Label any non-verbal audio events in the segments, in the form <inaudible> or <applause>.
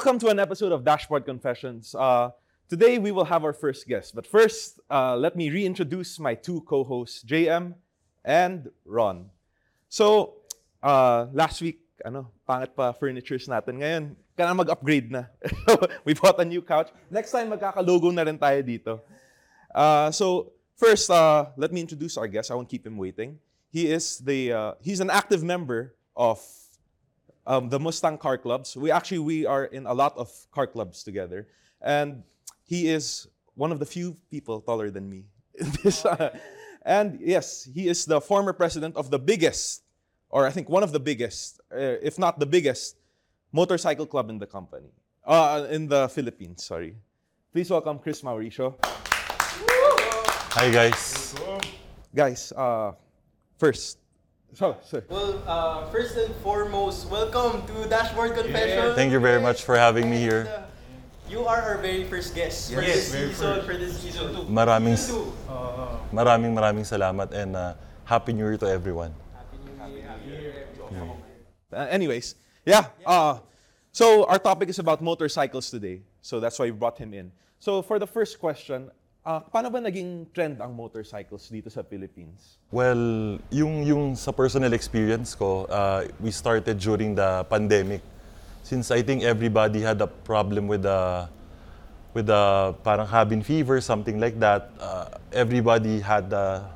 Welcome to an episode of Dashboard Confessions. Uh, today we will have our first guest, but first, uh, let me reintroduce my two co-hosts, JM and Ron. So, uh, last week, ano, pangit pa furnitures natin. Ngayon, kailangan mag-upgrade na. <laughs> we bought a new couch. Next time, magkaka-logo na rin tayo dito. Uh, so, first, uh, let me introduce our guest. I won't keep him waiting. He is the, uh, he's an active member of um, the Mustang car clubs. We actually we are in a lot of car clubs together, and he is one of the few people taller than me. <laughs> this, uh, and yes, he is the former president of the biggest, or I think one of the biggest, uh, if not the biggest, motorcycle club in the company, uh, in the Philippines. Sorry. Please welcome Chris Mauricio. Hi guys. Guys, uh, first, so, sir. Well, uh, first and foremost, welcome to Dashboard Confession. Thank you very much for having me here. And, uh, you are our very first guest for this season, for this season two. Maraming Season two. maraming maraming salamat and uh, happy new year to everyone. Uh, anyways, yeah. Uh, so our topic is about motorcycles today. So that's why we brought him in. So for the first question, uh, paano ba naging trend ang motorcycles dito sa Philippines? Well, yung yung sa personal experience ko, uh, we started during the pandemic. Since I think everybody had a problem with the with the parang cabin fever, something like that. Uh, everybody had uh,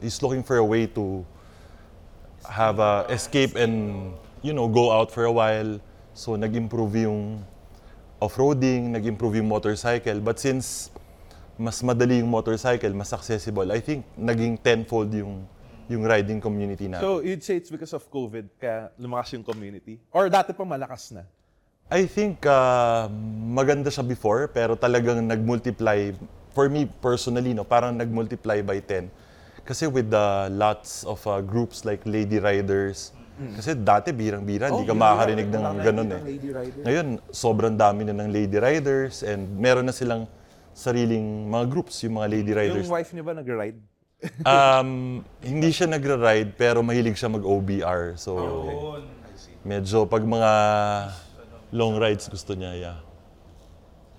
is looking for a way to have a escape and you know go out for a while. So nag-improve yung off-roading, nag-improve yung motorcycle. But since mas madali yung motorcycle, mas accessible, I think naging tenfold yung yung riding community natin. So you'd say it's because of COVID kaya lumakas yung community? Or dati pa malakas na? I think uh, maganda siya before pero talagang nag-multiply for me personally no parang nag-multiply by 10 kasi with the lots of uh, groups like lady riders kasi dati birang-bira hindi ka makakarinig ng ganun eh. Ngayon sobrang dami na ng lady riders and meron na silang sariling mga groups yung mga lady riders. Yung wife niyo ba nag-ride? Um, hindi siya nagra-ride pero mahilig siya mag-OBR. So medyo pag mga long rides gusto niya, yeah.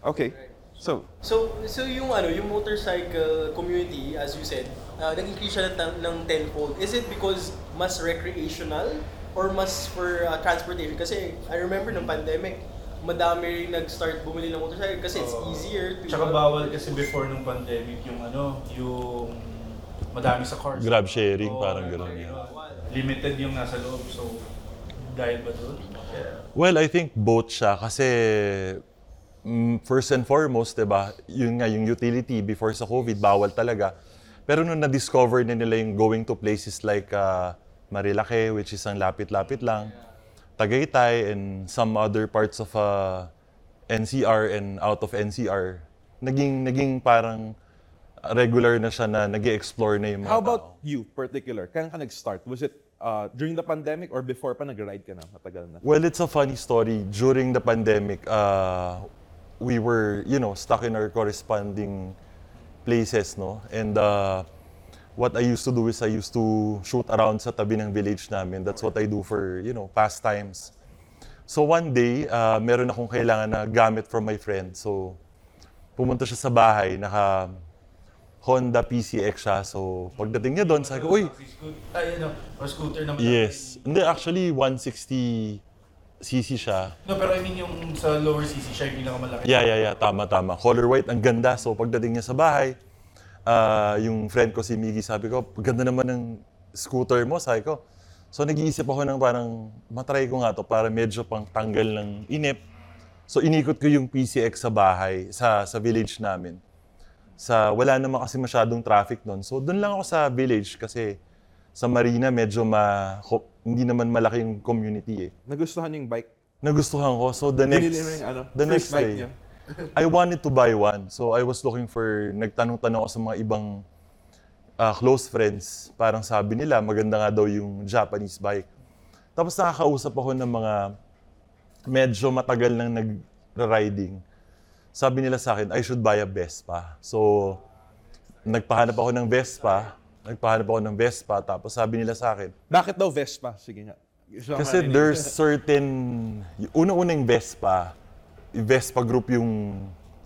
Okay. So, So, so yung ano, yung motorcycle community, as you said, uh, nag-increase siya ng, ng tenfold. Is it because mas recreational or mas for uh, transportation? Kasi I remember ng pandemic, madami rin nag-start bumili ng motorcycle kasi it's Oo. easier to... Tsaka bawal kasi before nung pandemic yung ano, yung madami sa cars. Grab sharing, Oo, parang ganun, yeah. Limited yung nasa loob, so dahil ba doon? Well, I think both siya kasi mm, first and foremost, 'di ba? Yun nga yung utility before sa COVID bawal talaga. Pero nung na-discover na nila yung going to places like uh, Marilake, which is ang lapit-lapit lang, Tagaytay and some other parts of uh, NCR and out of NCR, naging naging parang regular na siya na nag explore na yung mga how tao. about you particular? Kailan ka nag-start? Was it uh, during the pandemic or before pa nag-ride ka na? Matagal na. Well, it's a funny story. During the pandemic, uh, we were, you know, stuck in our corresponding places, no? And uh, what I used to do is I used to shoot around sa tabi ng village namin. That's what I do for, you know, pastimes. So one day, uh, meron akong kailangan na gamit from my friend. So pumunta siya sa bahay, naka Honda PCX siya. So pagdating niya doon, sabi ko, uy, Ay, ano, or scooter naman. yes. Hindi, actually 160 cc siya. No, pero I mean yung sa lower CC siya yung pinakamalaki. Yeah, yeah, yeah. Tama, tama. Color white, ang ganda. So, pagdating niya sa bahay, ah, yung friend ko si Miggy, sabi ko, ganda naman ng scooter mo, sabi ko. So, nag-iisip ako ng parang, matry ko nga to para medyo pang tanggal ng inip. So, inikot ko yung PCX sa bahay, sa, sa village namin. Sa, wala naman kasi masyadong traffic doon. So, doon lang ako sa village kasi sa Marina, medyo ma, hindi naman malaki yung community eh. Nagustuhan yung bike? Nagustuhan ko. So the next, yung ano, the next bike day, niyo? I wanted to buy one. So I was looking for, nagtanong-tanong ako sa mga ibang ah, close friends. Parang sabi nila, maganda nga daw yung Japanese bike. Tapos nakakausap ako ng mga medyo matagal nang nag-riding. Sabi nila sa akin, I should buy a Vespa. So, nagpahanap ako ng Vespa. Nagpahanap ako ng Vespa. Tapos sabi nila sa akin, Bakit daw Vespa? Sige nga. Kasi there's certain, unang-unang Vespa, Vespa group yung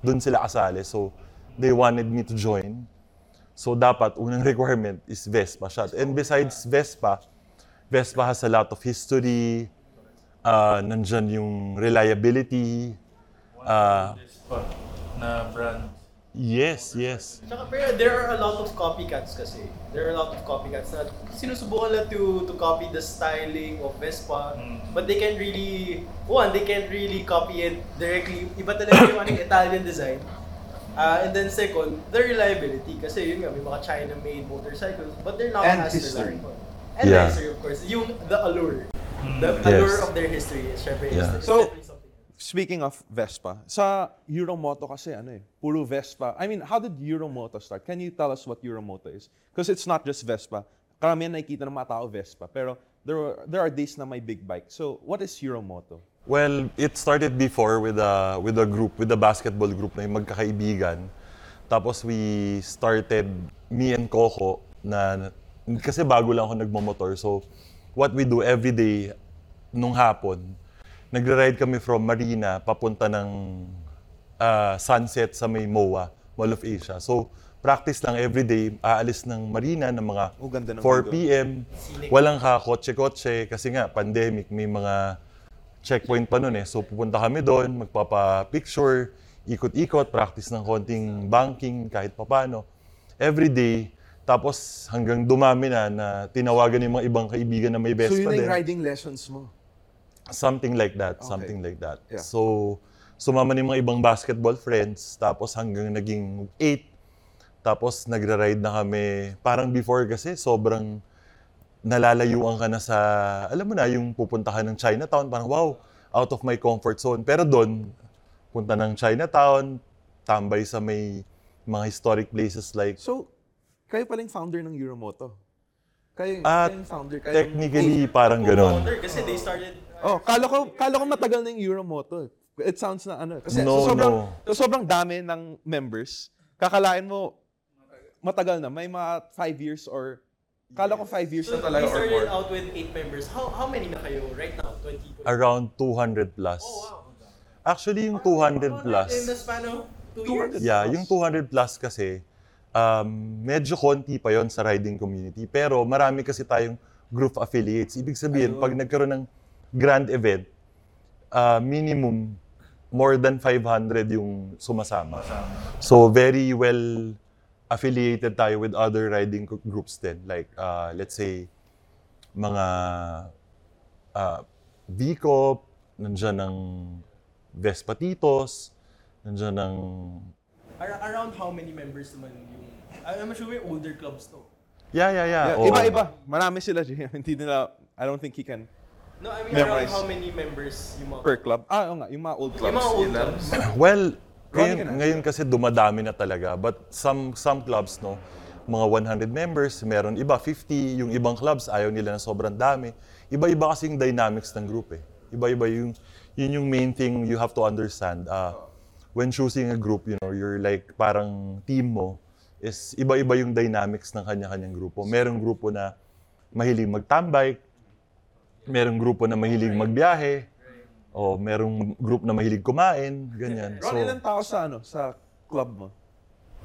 doon sila kasali. So, they wanted me to join. So, dapat unang <laughs> requirement is Vespa shot. And besides Vespa, Vespa has a lot of history. Uh, nandyan yung reliability. Uh, na brand. Yes, yes. Tsaka pero there are a lot of copycats kasi. There are a lot of copycats na sinusubukan lang to to copy the styling of Vespa. Mm. But they can't really, one, they can't really copy it directly. Iba talaga yung ano, Italian design. Uh, and then second, the reliability. Kasi yun nga, may mga China-made motorcycles, but they're not And as history. reliable. And Yeah. history, of course. Yung, the allure. Mm. The Yes. allure of their history is syempre Yeah. is So-. Speaking of Vespa, sa Euromoto kasi ano eh, puro Vespa. I mean, how did Euromoto start? Can you tell us what Euromoto is? Because it's not just Vespa. Karamihan nakikita ng mga tao Vespa, pero there are, there are days na may big bike. So, what is Euromoto? Well, it started before with a with a group, with a basketball group na yung magkakaibigan. Tapos we started me and Coco na kasi bago lang ako nagmamotor. So what we do every day nung hapon, nagre-ride kami from Marina papunta ng ah, sunset sa may MOA, Mall of Asia. So practice lang every day, aalis ng Marina ng mga Oh, ganda ng 4 video. p.m. Walang kakotse-kotse kasi nga pandemic, may mga checkpoint pa nun eh. So pupunta kami doon, magpapa-picture, ikot-ikot, practice ng konting banking kahit papano. Every day, tapos hanggang dumami na na tinawagan yung mga ibang kaibigan na may so, Vespa yun na din. yung riding lessons mo. Something like that, Okay. something like that. Yeah. So, sumama yung mga ibang basketball friends, tapos hanggang naging eight. Tapos nagra-ride na kami. Parang before kasi, sobrang nalalayuan ka na sa, alam mo na, yung pupuntahan ng Chinatown, parang wow, out of my comfort zone. Pero doon, punta ng Chinatown, tambay sa may mga historic places like So, kayo pala yung founder ng Euromoto. Kayo, Ah, kayo yung founder. Kayo technically parang ganon. Co-founder kasi they started Oh, kala ko, kala ko matagal na yung Euromoto. It sounds na ano. Kasi No, sa sobrang, no. sa sobrang dami ng members, kakalain mo, matagal na. May mga five years or, kala ko five years So na talaga we or started out with 8 members. How how many na kayo right now? 20? 20? Around 200 plus. Oh, wow. Actually, yung 200 plus. In the span of 2 years? 200. Yeah, yung 200 plus kasi, um, medyo konti pa yon sa riding community. Pero marami kasi tayong group affiliates. Ibig sabihin, pag nagkaroon ng grand event, uh, minimum more than 500 yung sumasama. So very well affiliated tayo with other riding gr- groups din. Like, uh, let's say, mga uh, VCOP, nandyan ng Vespatitos, nandyan ng Ar- around how many members naman yung... I'm sure may older clubs to. Yeah, yeah, yeah. Yeah, Oo. Iba-iba. Marami sila. Jay. <laughs> Hindi nila, I don't think he can No, I mean Memorize. around how many members yung mga... per club. Ah, oo nga, yung mga old clubs. Yung mga old clubs. <clears throat> Well, ngayon, ngayon kasi dumadami na talaga. But some some clubs, no, mga 100 members, meron iba 50, yung ibang clubs ayaw nila na sobrang dami. Iba-iba kasi yung dynamics ng group eh. Iba-iba yung yun yung main thing you have to understand. Uh, when choosing a group, you know, you're like parang team mo is iba-iba yung dynamics ng kanya-kanyang grupo. Merong grupo na mahilig magtambay, merong grupo na mahilig magbiyahe, o merong group na mahilig kumain, ganyan. Ron, ilan tao sa ano, sa club mo?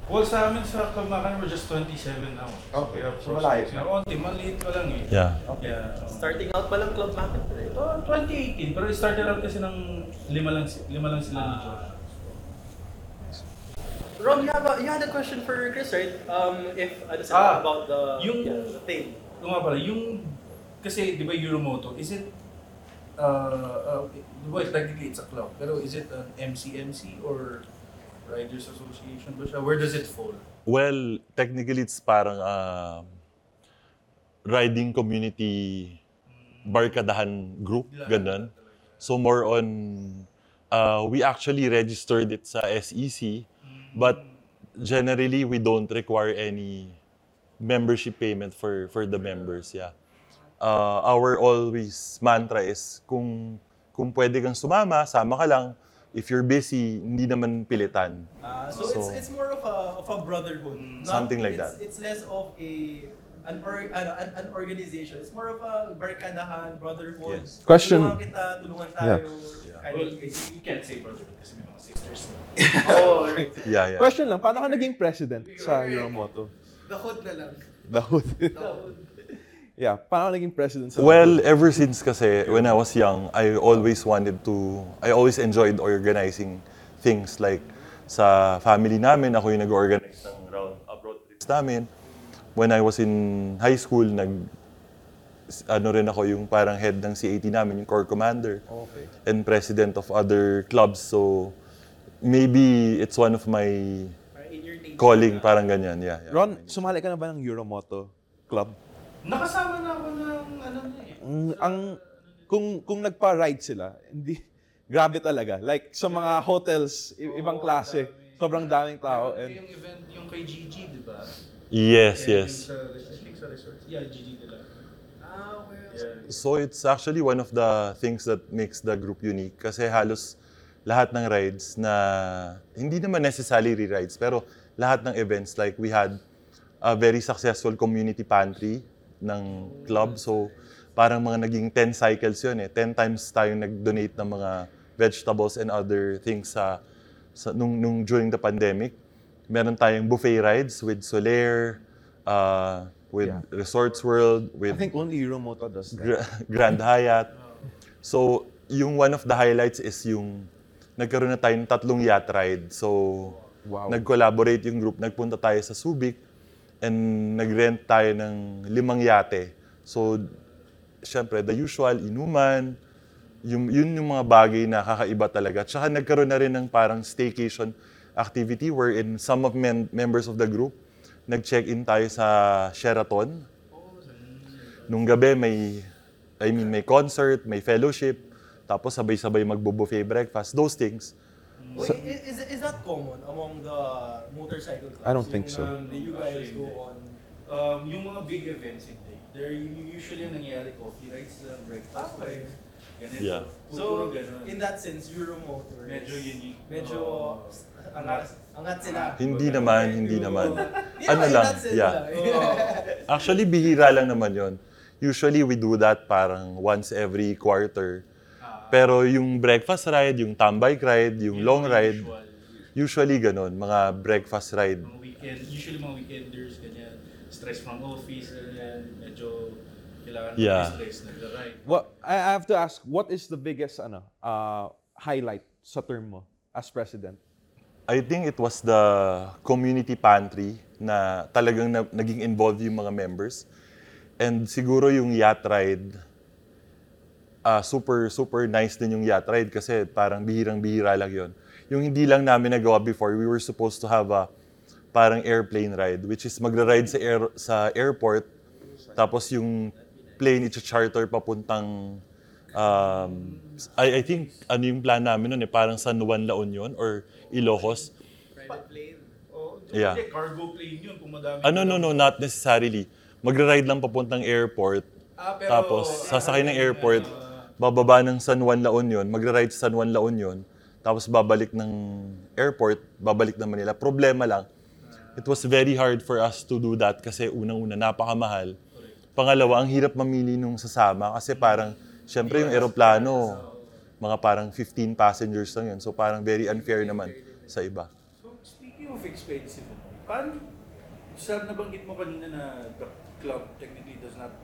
Well, sa amin sa Kamakan, we're just 27 now. Okay. So, malayo. process. Onti, maliit pa lang eh. yeah. Yeah. Starting out pa lang club natin. Ito, 2018. Pero started out kasi ng lima lang, lima lang sila ni Josh. Ron, you, have a, you had a question for Chris, right? Um, if, ano sila, Ah, about the, yung- yeah, the thing. Ito nga pala, yung, kasi di ba Euromoto, is it, uh, uh, di ba technically it's a club, pero is it an MCMC or Riders Association ba siya? Where does it fall? Well, technically it's parang um, riding community barkadahan group, ganun. So more on, uh, we actually registered it sa SEC, but generally we don't require any membership payment for for the members, yeah. Uh, our always mantra is kung kung pwede kang sumama, sama ka lang. If you're busy, hindi naman pilitan. Uh, so, So- it's it's more of a of a brotherhood. Not- Something like it's, that. It's less of a an, or, ano, an, an organization. It's more of a barkadahan, brotherhood. Yes. Question- Tulungan kita, tulungan tayo. Kind Well, of you can't say brother kasi may mga sisters. <laughs> Oo. Yeah, yeah. Question lang, paano ka naging president sa Euromoto? The hood na lang. The hood. The hood. yeah, paano naging president sa Well, ever since kasi when I was young, I always wanted to, I always enjoyed organizing things like sa family namin, ako yung nag-organize ng round abroad trips namin. When I was in high school, nag ano rin ako yung parang head ng CAT namin, yung core commander. Okay. And president of other clubs. So maybe it's one of my calling, parang ganyan. Yeah, yeah. Ron, sumali ka na ba ng Euromoto Club? Nakasama na ako ng ano na eh. Ang, ang kung kung nagpa-ride sila, hindi <laughs> grabe talaga. Like sa mga hotels, i- ibang klase, sobrang daming tao Yung and event, yung kay Gigi, di ba? Yes, Yeah, yes. Ah. So it's actually one of the things that makes the group unique kasi halos lahat ng rides na hindi naman necessarily rides pero lahat ng events like we had a very successful community pantry ng club. So parang mga naging 10 cycles yun eh. 10 times tayong nag-donate ng mga vegetables and other things sa, sa nung, nung during the pandemic meron tayong buffet rides with Soler uh, with Yeah. Resorts World I with think only Euromoto does that. Gra- Grand Hyatt. So, yung one of the highlights is yung nagkaroon na tayo ng tatlong yacht ride. So, Wow. nag-collaborate yung group, nagpunta tayo sa Subic, and nag-rent tayo ng limang yate. So, syempre, the usual, inuman, yung, yun yung mga bagay na kakaiba talaga. Tsaka nagkaroon na rin ng parang staycation activity wherein some of mem- members of the group, nag-check-in tayo sa Sheraton. Nung gabi may, I mean, may concert, may fellowship, tapos sabay-sabay magbo-buffet breakfast, those things. Wait, i- is, is that common among the motorcycle clubs? I don't think Yung, so. um, you guys go on. Um, yung mga big events, hindi. They're usually nangyayari coffee rides lang, breakfast Okay. rides. Ganito. Yeah. So, in that sense, Euromotor. is Medyo unique. Medyo Oo. Angat, angat sila. Hindi naman, hindi naman. <laughs> Ano lang, yeah. <laughs> Actually, bihira lang naman yon. Usually, we do that parang once every quarter. Pero yung breakfast ride, yung tambay ride, yung long ride, usual. usually ganun, mga breakfast ride. Mga weekend, usually mga weekenders, ganyan. Stress from office, ganyan. Medyo kailangan Yeah. ng stress, nag-ride. What I I have to ask, what is the biggest ano uh, highlight sa term mo as president? I think it was the community pantry na talagang na, naging involved yung mga members. And siguro yung yacht ride, ah, super, super nice din yung yacht ride kasi parang bihirang-bihira lang yon. Yung hindi lang namin nagawa before, we were supposed to have a parang airplane ride, which is magra-ride sa, air, sa airport, tapos yung plane i-charter papuntang um, I, I think ano yung plan namin nun eh, parang San Juan La Union or Ilocos. Private plane. Oh, Yeah. Cargo plane yun kung madami. Ano, no, no, not necessarily. Magra-ride lang papuntang airport, Ah, pero, tapos sasakay ng airport, bababa ng San Juan La Union, magra-ride sa San Juan La Union, tapos babalik ng airport, babalik ng Manila. Problema lang, it was very hard for us to do that kasi unang-una, napakamahal. Pangalawa, ang hirap mamili nung sasama kasi parang, syempre yung aeroplano, mga parang 15 passengers lang yun. So parang very unfair naman sa iba. So, speaking of expensive, paano, sa nabanggit mo kanina na the club technically does not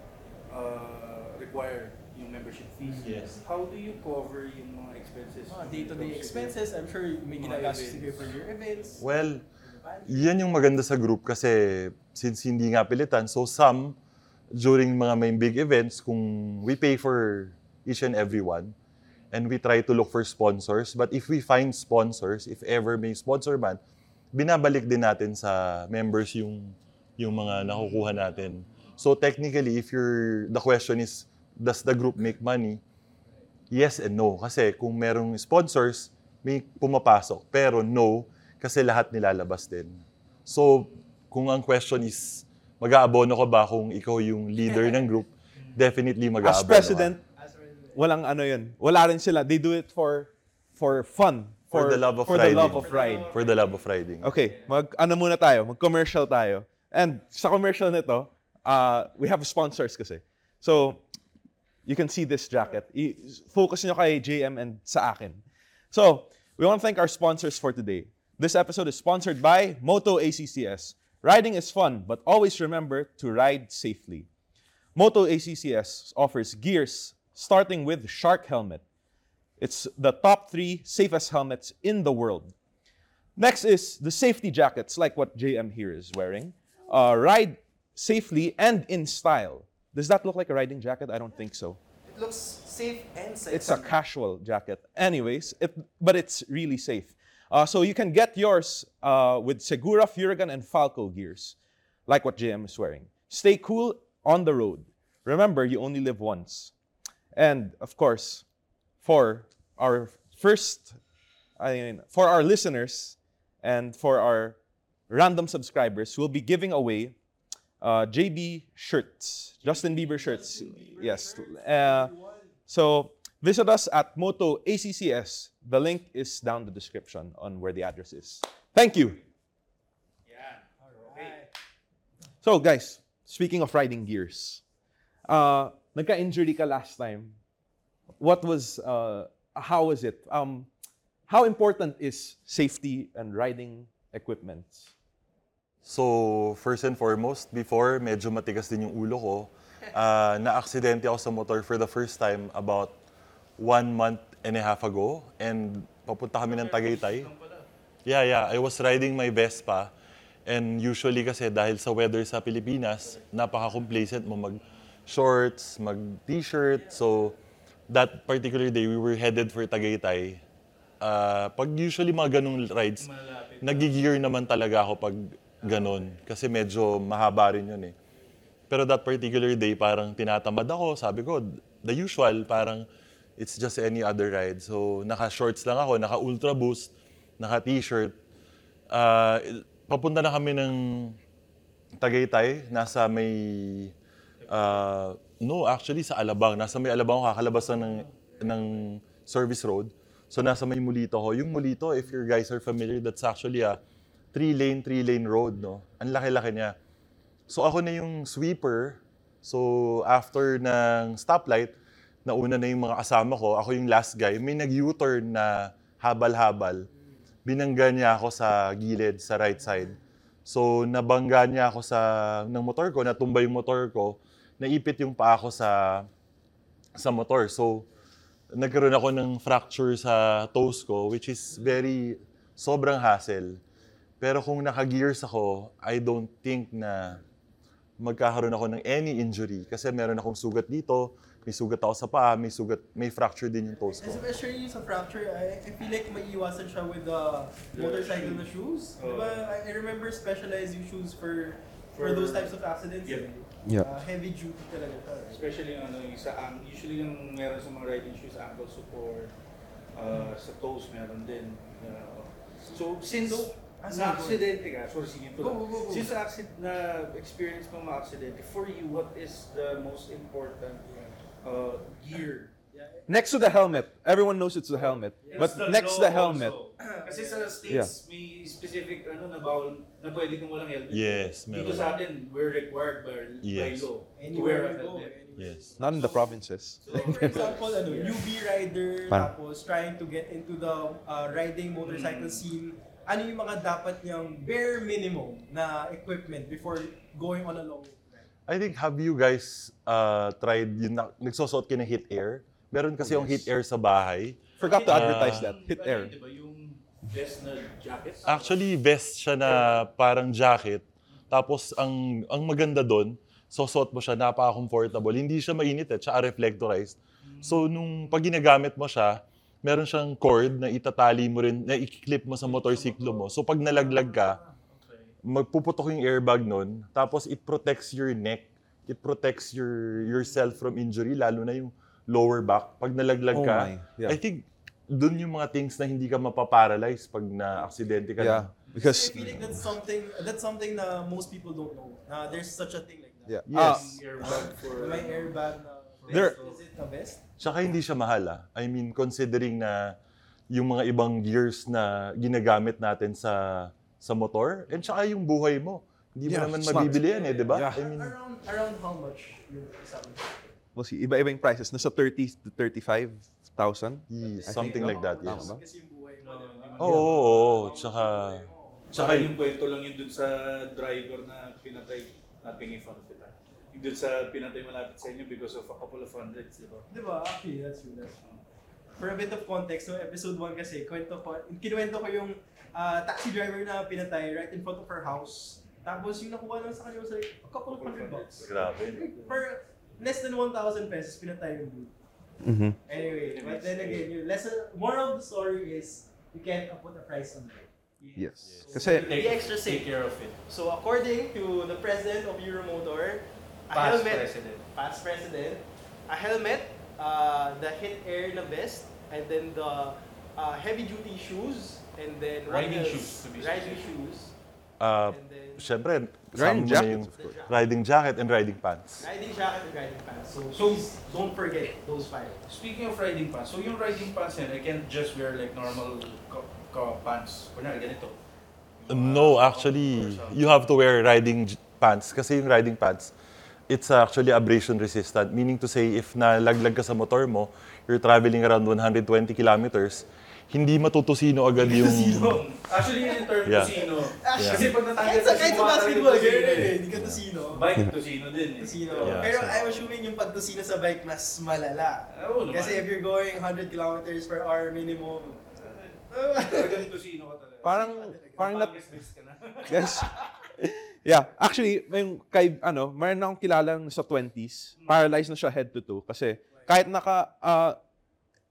uh, require yung membership fees. Yes. How do you cover yung mga expenses? Mga day-to-day expenses, I'm sure may ginagastos kayo for your events. Well, yan yung maganda sa group kasi since hindi nga pilitan, so some, during mga may big events, kung we pay for each and every one, and we try to look for sponsors, but if we find sponsors, if ever may sponsor man, binabalik din natin sa members yung yung mga nakukuha natin. So technically, if you're, the question is, does the group make money? Yes and no. Kasi kung merong sponsors, may pumapasok. Pero no, kasi lahat nilalabas din. So, kung ang question is, mag-aabono ka ba kung ikaw yung leader ng group? <laughs> Definitely mag-aabono As president, ka. As president. walang ano yun. Wala rin sila. They do it for for fun. For the love of for the riding. love of ride. For the love of riding. Okay, mag ano muna tayo, mag-commercial tayo. And sa commercial nito, uh, we have sponsors kasi. So, you can see this jacket. I- focus nyo kay JM and sa akin. So, we want to thank our sponsors for today. This episode is sponsored by Moto ACCS. Riding is fun, but always remember to ride safely. Moto ACCS offers gears starting with Shark Helmet. It's the top three safest helmets in the world. Next is the safety jackets, like what JM here is wearing. Uh, ride safely and in style. Does that look like a riding jacket? I don't think so. It looks safe and safe. It's a casual jacket. Anyways, it, but it's really safe. Uh, so you can get yours uh, with Segura, Furagan, and Falco gears, like what JM is wearing. Stay cool on the road. Remember, you only live once. And of course, for our first, I mean, for our listeners and for our random subscribers, we'll be giving away uh, JB shirts, Justin Bieber shirts. Yes. Uh, so visit us at Moto ACCS. The link is down the description on where the address is. Thank you. So guys, speaking of riding gears, uh, nagka-injury ka last time. What was, uh, how was it? Um, how important is safety and riding equipment? So, first and foremost, before medyo matigas din yung ulo ko, ah, <laughs> na-aksidente ako sa motor for the first time about one month and a half ago. And papunta kami ng Tagaytay. Yeah, yeah. I was riding my Vespa. And usually kasi dahil sa weather sa Pilipinas, napaka-complacent mo mag-shorts, mag-t-shirt. So, that particular day, we were headed for Tagaytay. Ah, pag usually mga ganong rides, nagigear naman talaga ako pag ganon. Kasi medyo mahaba rin yun eh. Pero that particular day, parang tinatamad ako. Sabi ko, the usual, parang it's just any other ride. So, naka-shorts lang ako, naka-ultra boost, naka-t-shirt. Ah, papunta na kami ng Tagaytay, nasa may... ah, no, actually sa Alabang. Nasa may Alabang ako, kakalabas ng, ng service road. So, nasa may Mulito ako. Yung Mulito, if you guys are familiar, that's actually a three-lane, three-lane road, no? Ang laki-laki niya. So ako na yung sweeper. So after ng stoplight, nauna na yung mga kasama ko. Ako yung last guy. May nag-U-turn na habal-habal. Binangga niya ako sa gilid, sa right side. So nabangga niya ako sa ng motor ko, natumba yung motor ko, naipit yung paa ko sa sa motor. So nagkaroon ako ng fracture sa toes ko, which is very sobrang hassle. Pero kung naka-gears ako, I don't think na magkakaroon ako ng any injury. Kasi meron akong sugat dito, may sugat ako sa paa, may sugat, may fracture din yung toes ko. Especially sa fracture, I, I feel like maiiwasan siya with the motorcycle na shoes. Oh. Diba? I, I remember specialized yung shoes for for For- those types of accidents. Yep. Yeah. Uh, heavy duty talaga siya. Especially yung ano, yung sa ang usually yung meron sa mga riding shoes, ankle support, uh, sa toes meron din. Uh, so since So, sige, na-aksidente ka, sorry sige to Go, go, go, go. Since accident na experience mo ma-aksidente, for you, what is the most important uh, gear? Next to the helmet, everyone knows it's the helmet. It's But the next to the law helmet, also. Kasi sa States, may specific ano na bawal na pwede kang walang helmet. Yes, Dito meron. sa atin, we're required by, by Yes. law to wear Anywhere a you go. helmet. anywhere. Yes. not in the provinces. So, for example, ano, <laughs> UV rider, Parang- tapos trying to get into the uh, riding motorcycle scene, ano yung mga dapat niyang bare minimum na equipment before going on a long? I think, have you guys uh, tried yung na, nagsosot kayo ng hit air? Meron kasi yung hit air sa bahay. Forgot to Ah. advertise that. Hit Ano air. yun, Diba yung vest na jacket? Actually, vest siya na parang jacket. Tapos, ang ang maganda doon, sosot mo siya, napaka-comfortable. Hindi siya mainit eh, tsaka reflectorized. So, nung pag ginagamit mo siya, meron siyang cord na itatali mo rin, na i-clip mo sa motorsiklo mo. So, pag nalaglag ka, magpuputok yung airbag nun, tapos it protects your neck. It protects your yourself from injury, lalo na yung lower back. Pag nalaglag Oh ka, my, yeah. I think dun yung mga things na hindi ka mapaparalyze pag na-aksidente ka. Yeah, na. because I feel like that's something that's something na most people don't know. Na there's such a thing like that. yeah. Yes. Ah, Airbag for... May airbag na There-. Is it a vest? Tsaka hindi siya mahal ah. I mean, considering na yung mga ibang gears na ginagamit natin sa sa motor, and tsaka yung buhay mo. Hindi mo Yeah, naman it's not. mabibili yan eh, di ba? Yeah. I mean, Around, around how much yung isang We'll see. Iba-iba yung prices. Nasa 30 to 35,000. yeah, I something think, like that, tama yes. ba? Kasi yung buhay mo. Oo, oo, oo. Tsaka, Tsaka yung kwento lang yun dun sa driver na pinatay nating in front of it. Yung dun sa pinatay malapit sa inyo because of a couple of hundreds, di ba? Di ba? Actually, that's true. That's true. For a bit of context, so episode 1 kasi, kwento ko, kinuwento ko yung ah, taxi driver na pinatay right in front of her house. Tapos yung nakuha lang sa kanya was like a couple of hundred bucks. grabe. For less than 1,000 pesos, pinatay yung dude. Mhm. Anyway, but then again, yung lesson, more of the story is you can't put a price on it. Yes. Kasi, Be extra Take safe. care of it. So according to the president of Euromotor, a Past helmet, president. past president, a helmet, uh, the hit air na vest, and then the uh, heavy duty shoes, and then Riding shoes, to be riding shoes, and then Siyempre, Riding kasama mo na jackets, yung of course. riding jacket and riding pants. riding jacket and riding pants. So, So- please don't forget those five. Speaking of riding pants, so yung riding pants yan, I can't just wear like normal co- co- pants. Kunyari, ganito. No, uh, actually, you have to wear riding j- pants. Kasi yung riding pants, it's actually abrasion resistant. Meaning to say, if nalaglag ka sa motor mo, you're traveling around 120 kilometers, hindi matutusino agad yung... Actually, yun yung term Yeah. tosino. Yeah. Kasi pag natanggal Kahit sa, kahit sa basketball, ganyan eh. eh, hindi ka tosino. Bike tosino din eh. Tosino. Yeah, Pero so- I'm assuming yung pagtosino sa bike mas malala. Oo naman. Kasi if you're going 100 kilometers per hour minimum, Talagang tosino ka talaga. parang, parang nat, Pangis-bis ka na. <laughs> Yes. yeah, actually, yung kay ano, mayroon akong kilalang sa 20s, paralyzed na siya head to toe kasi kahit naka ah,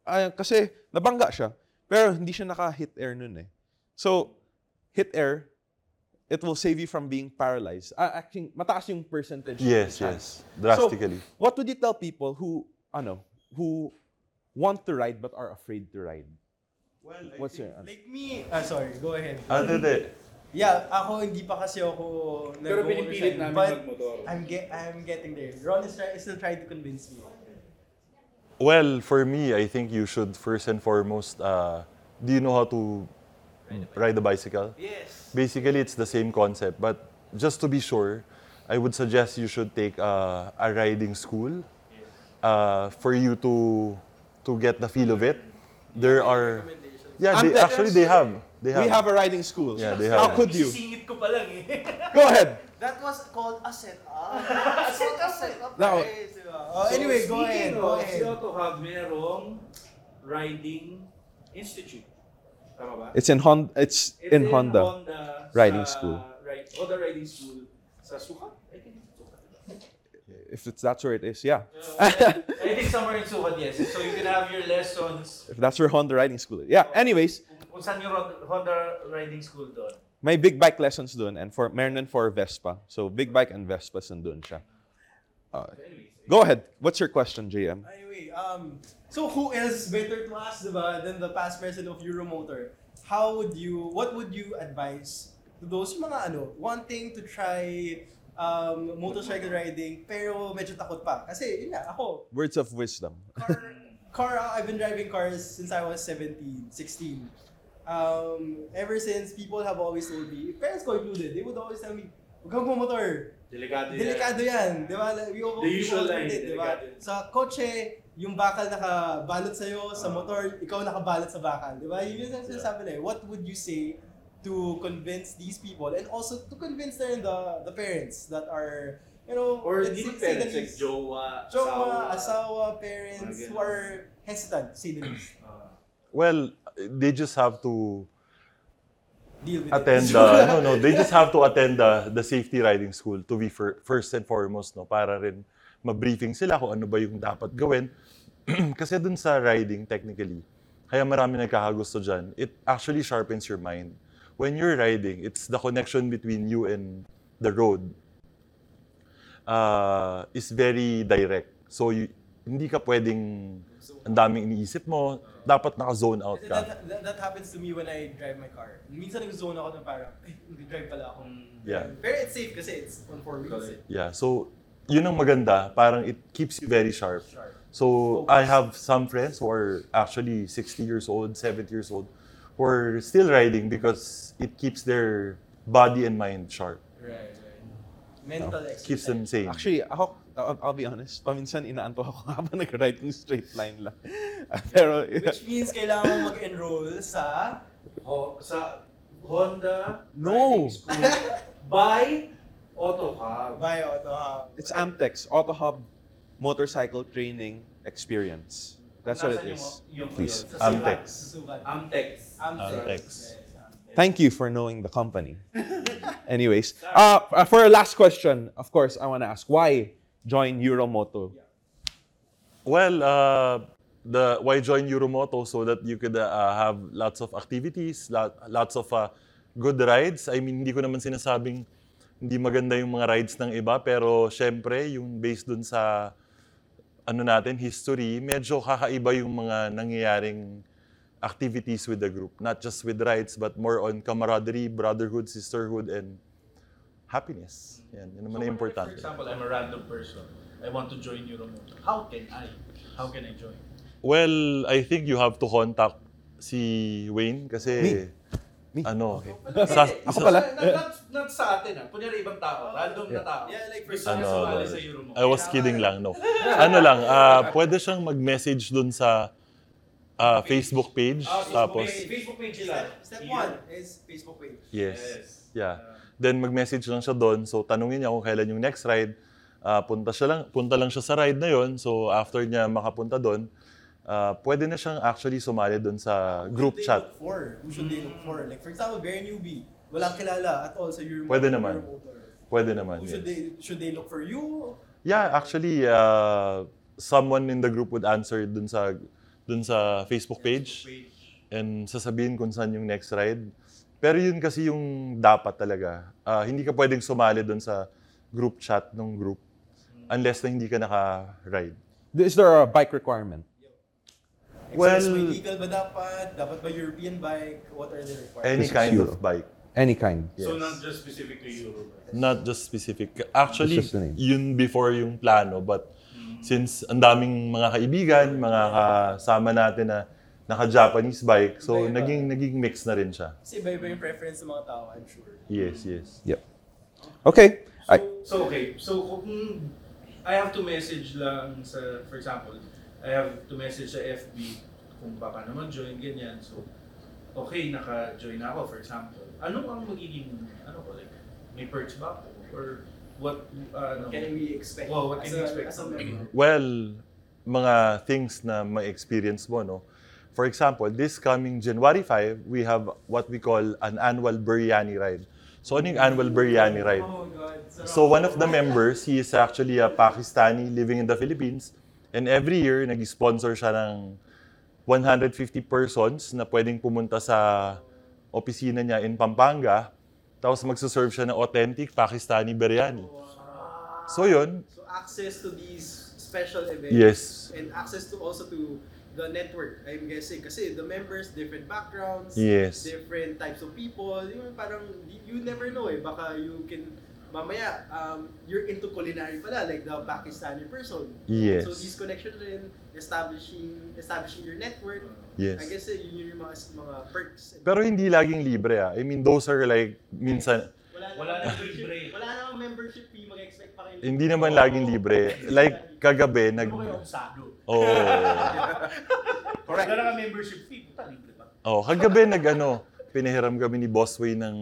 ah, kasi nabangga siya, pero hindi siya naka-hit air nun eh. So, hit air, it will save you from being paralyzed. Ah, actually, mataas yung percentage. Yes, yes. Drastically. What would you tell people who ano, who want to ride but are afraid to ride? What's your ano? like me, ah sorry, go ahead. Ah, hindi. Yeah, ako hindi pa kasi ako Pero pinipilit namin but magmotor. I'm get I'm getting there. Ron is, try, is still trying to convince me. Well, for me, I think you should first and foremost, uh, do you know how to ride a bicycle? Yes. Basically, it's the same concept. But just to be sure, I would suggest you should take uh, a riding school uh, for you to to get the feel of it. There are, yeah, they, actually they have. They have. We have a riding school. Yeah, they have. How could you? Isisingit ko pa lang eh. <laughs> Go ahead. That was called a setup. a <laughs> setup, setup. Now- guys, diba? Oh, anyway, go ahead, go ahead. Si Auto Hub merong riding institute. Tama ba? It's in Honda. It's, It's in Honda. Honda Riding sa, school. Right, Honda Riding School sa Sukat. I think it's Sukat. If it's that's where it is, yeah. <laughs> I think somewhere in Sukat, yes. So you can have your lessons. If that's where Honda riding school is. Yeah. Anyways, Kung saan yung Honda riding school doon. may big bike lessons doon and for meron for Vespa. So big bike and Vespa doon siya. Uh, go ahead. What's your question, JM? Anyway, um, so who else better to ask, diba, than the past president of Euromotor? How would you, what would you advise to those mga ano, wanting to try um, motorcycle riding pero medyo takot pa? Kasi yun nga, ako, Words of wisdom. car, car, I've been driving cars since I was 17, 16. Um, ever since, people have always told me, parents ko included, they would always tell me, huwag kang bumotor. Delikado yan. Delikado yan, di ba? We all, The usual line, did, di ba? delikado. Sa kotse, yung bakal nakabalot sa'yo, sa motor, ikaw nakabalot sa bakal, di ba? Yun yung sinasabi nila. eh. What would you say to convince these people and also to convince their the the parents that are, you know, Or let's hindi say- parents, like jowa, Jowa, asawa. asawa, parents who are hesitant, to say the least. <clears throat> Ah. Well, they just have to Deal with attend it. the <laughs> no no they just have to attend the the safety riding school to be fir- first and foremost no para rin ma-briefing sila kung ano ba yung dapat gawin <clears throat> kasi dun sa riding technically kaya marami nagkakagusto dyan it actually sharpens your mind when you're riding it's the connection between you and the road uh, is very direct so you, hindi ka pwedeng ang daming iniisip mo dapat naka-zone out ka that, that, that happens to me when I drive my car. Minsan nag-zone ako na parang, eh, nag-drive pala ako. Yeah. Pero it's safe kasi it's on four wheels. eh. Yeah, so yun ang maganda, parang it keeps you very sharp. Sharp. So I have some friends who are actually 60 years old, 70 years old, who are still riding because it keeps their body and mind sharp. Right, right. Mental exercise. keeps them sane. Actually, ako, I'll, I'll be honest, paminsan inaanto ako <laughs> habang nag-ride ng straight line lang. <laughs> Pero, Which means kailangan mo mag-enroll sa Ho, sa Honda No. Driving School <laughs> by AutoCab. By Auto Hub. it's Amtex, Auto Hub Motorcycle Training Experience. That's what it is. Please. Amtex. Amtex. Amtex. Thank you for knowing the company. <laughs> Anyways, uh, uh, for our last question, of course, I want to ask why join Euromoto? Well, uh, the why join Euromoto so that you could uh, have lots of activities, lot, lots of uh, good rides. I mean, hindi ko naman sinasabing hindi maganda yung mga rides ng iba, pero syempre, yung based dun sa ano natin, history, medyo kakaiba yung mga nangyayaring activities with the group. Not just with rides, but more on camaraderie, brotherhood, sisterhood, and happiness. Yan, yun naman ang So, importante. For example, I'm a random person. I want to join Euromoto. How can I? How can I join? Well, I think you have to contact si Wayne kasi Me? Me? ano, sa, Ako sa- pala? Not, not, not sa atin ah. Kunyari ibang tao. Random na tao. Yeah, like for niya Ano, sa Euromoto. I was kidding lang, no. <laughs> ano lang, ah, pwede siyang mag-message dun sa ah, Facebook page. Ah, Facebook tapos, page. Facebook page nila. Step, step one is Facebook page. yes. Yes. Yeah. Then mag-message lang siya doon. So tanungin niya kung kailan yung next ride. Ah, punta siya lang, punta lang siya sa ride na yon. So after niya makapunta doon, ah, pwede na siyang actually sumali doon sa group Who should they chat. look for? Who should they look for? Like for example, very newbie. Walang kilala at all sa Euromoto. Pwede naman. Pwede naman. Who yes. should they should they look for you? Yeah, actually, uh, someone in the group would answer dun sa dun sa Facebook page and sasabihin kung saan yung next ride. Pero yun kasi yung dapat talaga. Ah, hindi ka pwedeng sumali dun sa group chat ng group unless na hindi ka naka-ride. Is there a bike requirement? Well- Well, legal ba dapat? Dapat ba European bike? What are the requirements? Any This is kind Euro. of bike. Any kind. So not just specific to Europe. Not just specific. Actually, It's just the name. yun before yung plano. But since ang daming mga kaibigan, mga kasama natin na naka-Japanese bike, so Iba-iba. naging naging mix na rin siya. Kasi iba-iba yung preference ng mga tao, I'm sure. Yes, yes. Yep. Okay. So, I, so okay. So kung I have to message lang sa, for example, I have to message sa FB kung baka naman join, ganyan. So, okay, naka-join na ako, for example. Ano ang magiging, ano ko, like, may perks ba ako? Or what, uh, ano, Can we expect? Wow, what can a- expect as a? Well, mga things na may experience mo, no? For example, this coming January 5, we have what we call an annual biryani ride. So, ano yung annual biryani ride? Oh God. So, one of the members, he is actually a Pakistani living in the Philippines. And every year, nag-sponsor siya ng 150 persons na pwedeng pumunta sa opisina niya in Pampanga. Tapos magsaserve siya ng authentic Pakistani biryani. So, yun. So access to these special events. Yes. And access to also to the network, I'm guessing. Kasi the members, different backgrounds, Yes. different types of people. Yung parang, you never know eh. Baka you can, mamaya, um, you're into culinary pala, like the Pakistani person. Yes. So these connections rin, establishing establishing your network. Yes. I guess eh, yun yung mga, mga perks. Pero hindi laging libre ah. I mean, those are like, minsan, wala, nang libre. Wala namang membership fee, mag-expect pa kayo. hindi naman laging libre. Like, kagabi, nag... Ano kayo? Oh, <laughs> Correct. Wala ka membership fee, puta, libre ba? oh, kagabi, nag ano, pinahiram kami ni Bossway ng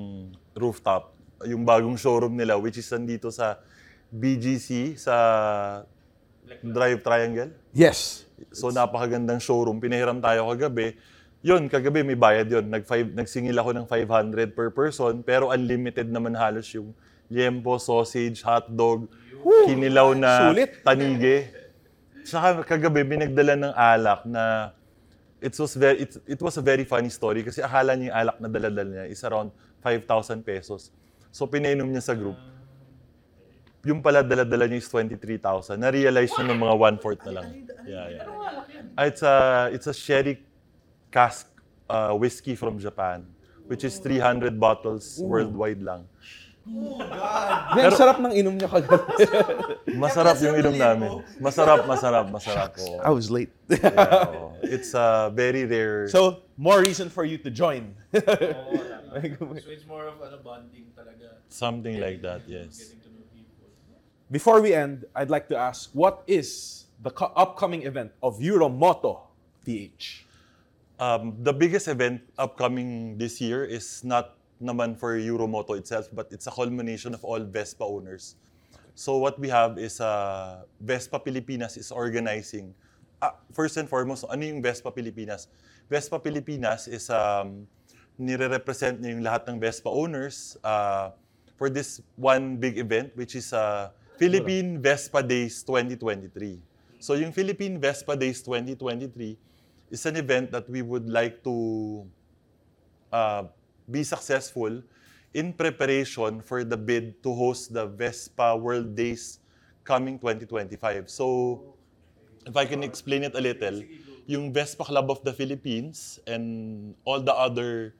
rooftop. Yung bagong showroom nila, which is nandito sa BGC, sa Drive Triangle. yes. So, napakagandang showroom. Pinahiram tayo kagabi. Yun, kagabi may bayad yun. Nag five, nagsingil ako ng 500 per person, pero unlimited naman halos yung liempo, sausage, hotdog, kinilaw na Sulit. tanige. Saka kagabi, binagdala ng alak na it was very it, it was a very funny story kasi akala niya yung alak na daladala niya is around 5,000 pesos. So pinainom niya sa group. Yung pala daladala niya is 23,000. Na-realize niya ng mga one-fourth na lang. Yeah, yeah. Ah, It's a it's a sherry cask uh, whiskey from Japan which is 300 bottles worldwide lang. <laughs> Pero, sarap ng inom niya kagabi. <laughs> Masarap yung inom namin. Masarap, masarap, masarap. Oo. I was late. <laughs> Yeah, oo. It's a very rare. so, more reason for you to join. Oo. So it's more of ano, bonding talaga. Something like that, yes. Getting to know people. before we end, I'd like to ask, what is the co- upcoming event of Euromoto PH? Um, the biggest event upcoming this year is not naman for Euromoto itself, but it's a culmination of all Vespa owners. So what we have is uh, Vespa Pilipinas is organizing. Ah, first and foremost, ano yung Vespa Pilipinas? Vespa Pilipinas is um, nire-represent niya yung lahat ng Vespa owners uh, for this one big event, which is uh, Philippine Vespa Days 2023. So yung Philippine Vespa Days 2023 is an event that we would like to uh, be successful in preparation for the bid to host the Vespa World Days coming 2025. So, if I can explain it a little, yung Vespa Club of the Philippines and all the other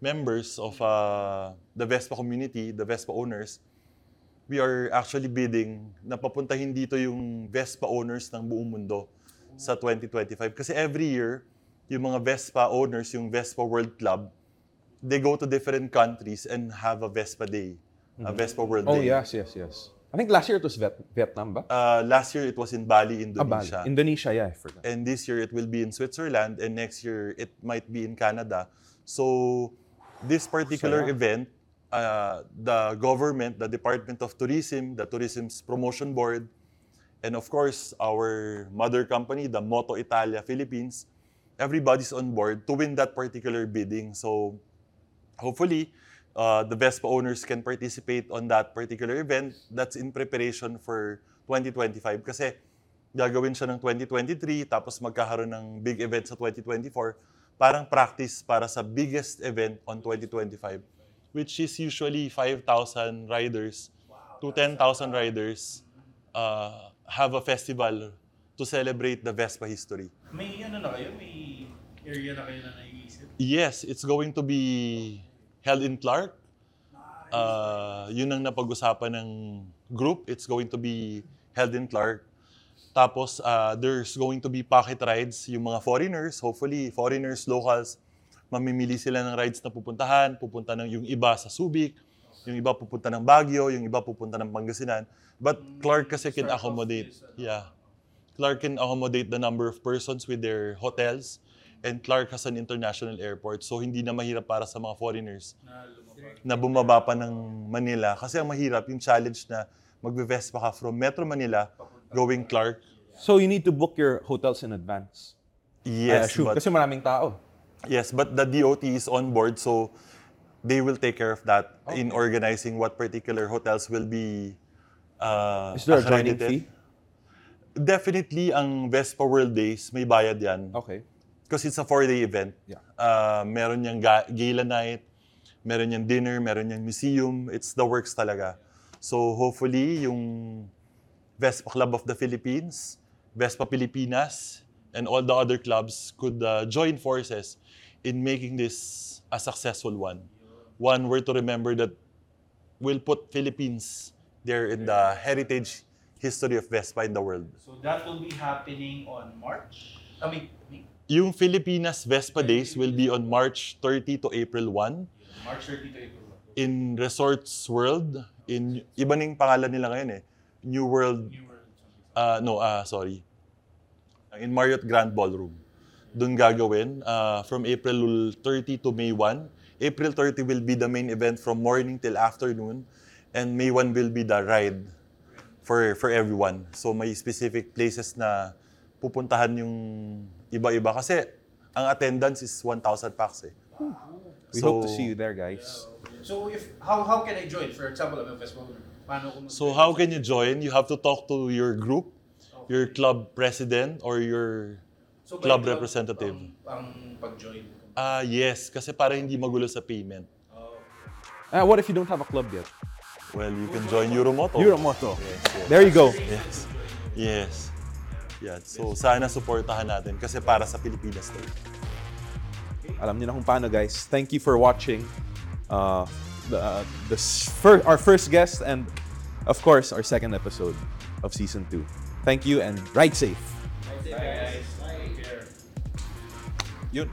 members of uh, the Vespa community, the Vespa owners, we are actually bidding na papuntahin dito yung Vespa owners ng buong mundo sa 2025. Kasi every year, yung mga Vespa owners, yung Vespa World Club, they go to different countries and have a Vespa Day, a Vespa World Oh, Day. yes, yes, yes. I think last year it was Viet- Vietnam, ba? Uh, last year, it was in Bali, Ah, Bali. Indonesia. Indonesia, yeah, I forgot. and this year, it will be in Switzerland, and next year, it might be in Canada. So, this particular Saya. event, uh, the government, the Department of Tourism, the Tourism's Promotion Board, and of course, our mother company, the Moto Italia Philippines, everybody's on board to win that particular bidding. So, hopefully, uh, the Vespa owners can participate on that particular event that's in preparation for 2025. Kasi gagawin siya ng 2023, tapos magkakaroon ng big event sa 2024, parang practice para sa biggest event on 2025, which is usually 5,000 riders to 10,000 riders uh, have a festival to celebrate the Vespa history. May ano na kayo? May area na kayo na naiisip? Yes, it's going to be held in Clark. Uh, yun ang napag-usapan ng group. It's going to be held in Clark. Tapos, uh, there's going to be pocket rides. Yung mga foreigners, hopefully, foreigners, locals, mamimili sila ng rides na pupuntahan. Pupunta ng yung iba sa Subic, yung iba pupunta ng Baguio, yung iba pupunta ng Pangasinan. But Clark kasi can accommodate. Yeah. Clark can accommodate the number of persons with their hotels. And Clark has an international airport. So hindi na mahirap para sa mga foreigners na bumaba pa ng Manila. Kasi ang mahirap, yung challenge na magbe-Vespa ka from Metro Manila going Clark. So you need to book your hotels in advance. I Yes, assume, but, kasi maraming tao. yes, but the DOT is on board so they will take care of that in organizing what particular hotels will be uh, Is there a joining fee? Definitely, ang Vespa World Days, may bayad yan. Okay. Because it's a four-day event. Yeah. Uh, meron niyang ga- gala night, meron niyang dinner, meron niyang museum. It's the works talaga. So hopefully, yung Vespa Club of the Philippines, Vespa Pilipinas, and all the other clubs could uh, join forces in making this a successful one. One where to remember that will put Philippines there in the heritage history of Vespa in the world. So that will be happening on March? I mean, May- Yung Filipinas Vespa Days will be on March 30 to April 1 March 30 to April 1. in Resorts World. In iba ning pangalan nila ngayon eh. New World ah no, ah sorry. In Marriott Grand Ballroom. Doon gagawin ah, from April 30 to May 1. April 30 will be the main event from morning till afternoon and May 1 will be the ride for for everyone. So may specific places na pupuntahan yung iba-iba kasi ang attendance is 1,000 packs eh. We So- hope to see you there, guys. So if how how can I join? For example, I'm a festival So how can you join? You have to talk to your group, your club president or your So by club representative. Ang, ang pag-join. Ah, yes, kasi para hindi magulo sa payment. Uh, what if you don't have a club yet? Well, you can join Euromoto. Euromoto. Yes, yes. There you go. Yes. Yes. Yeah, so sana suportahan natin kasi para sa Pilipinas to. Alam niyo na kung paano, guys. Thank you for watching uh, the, uh, the s- fir- our first guest and, of course, our second episode of season two. Thank you and ride safe. Bye guys. Take care. Yun.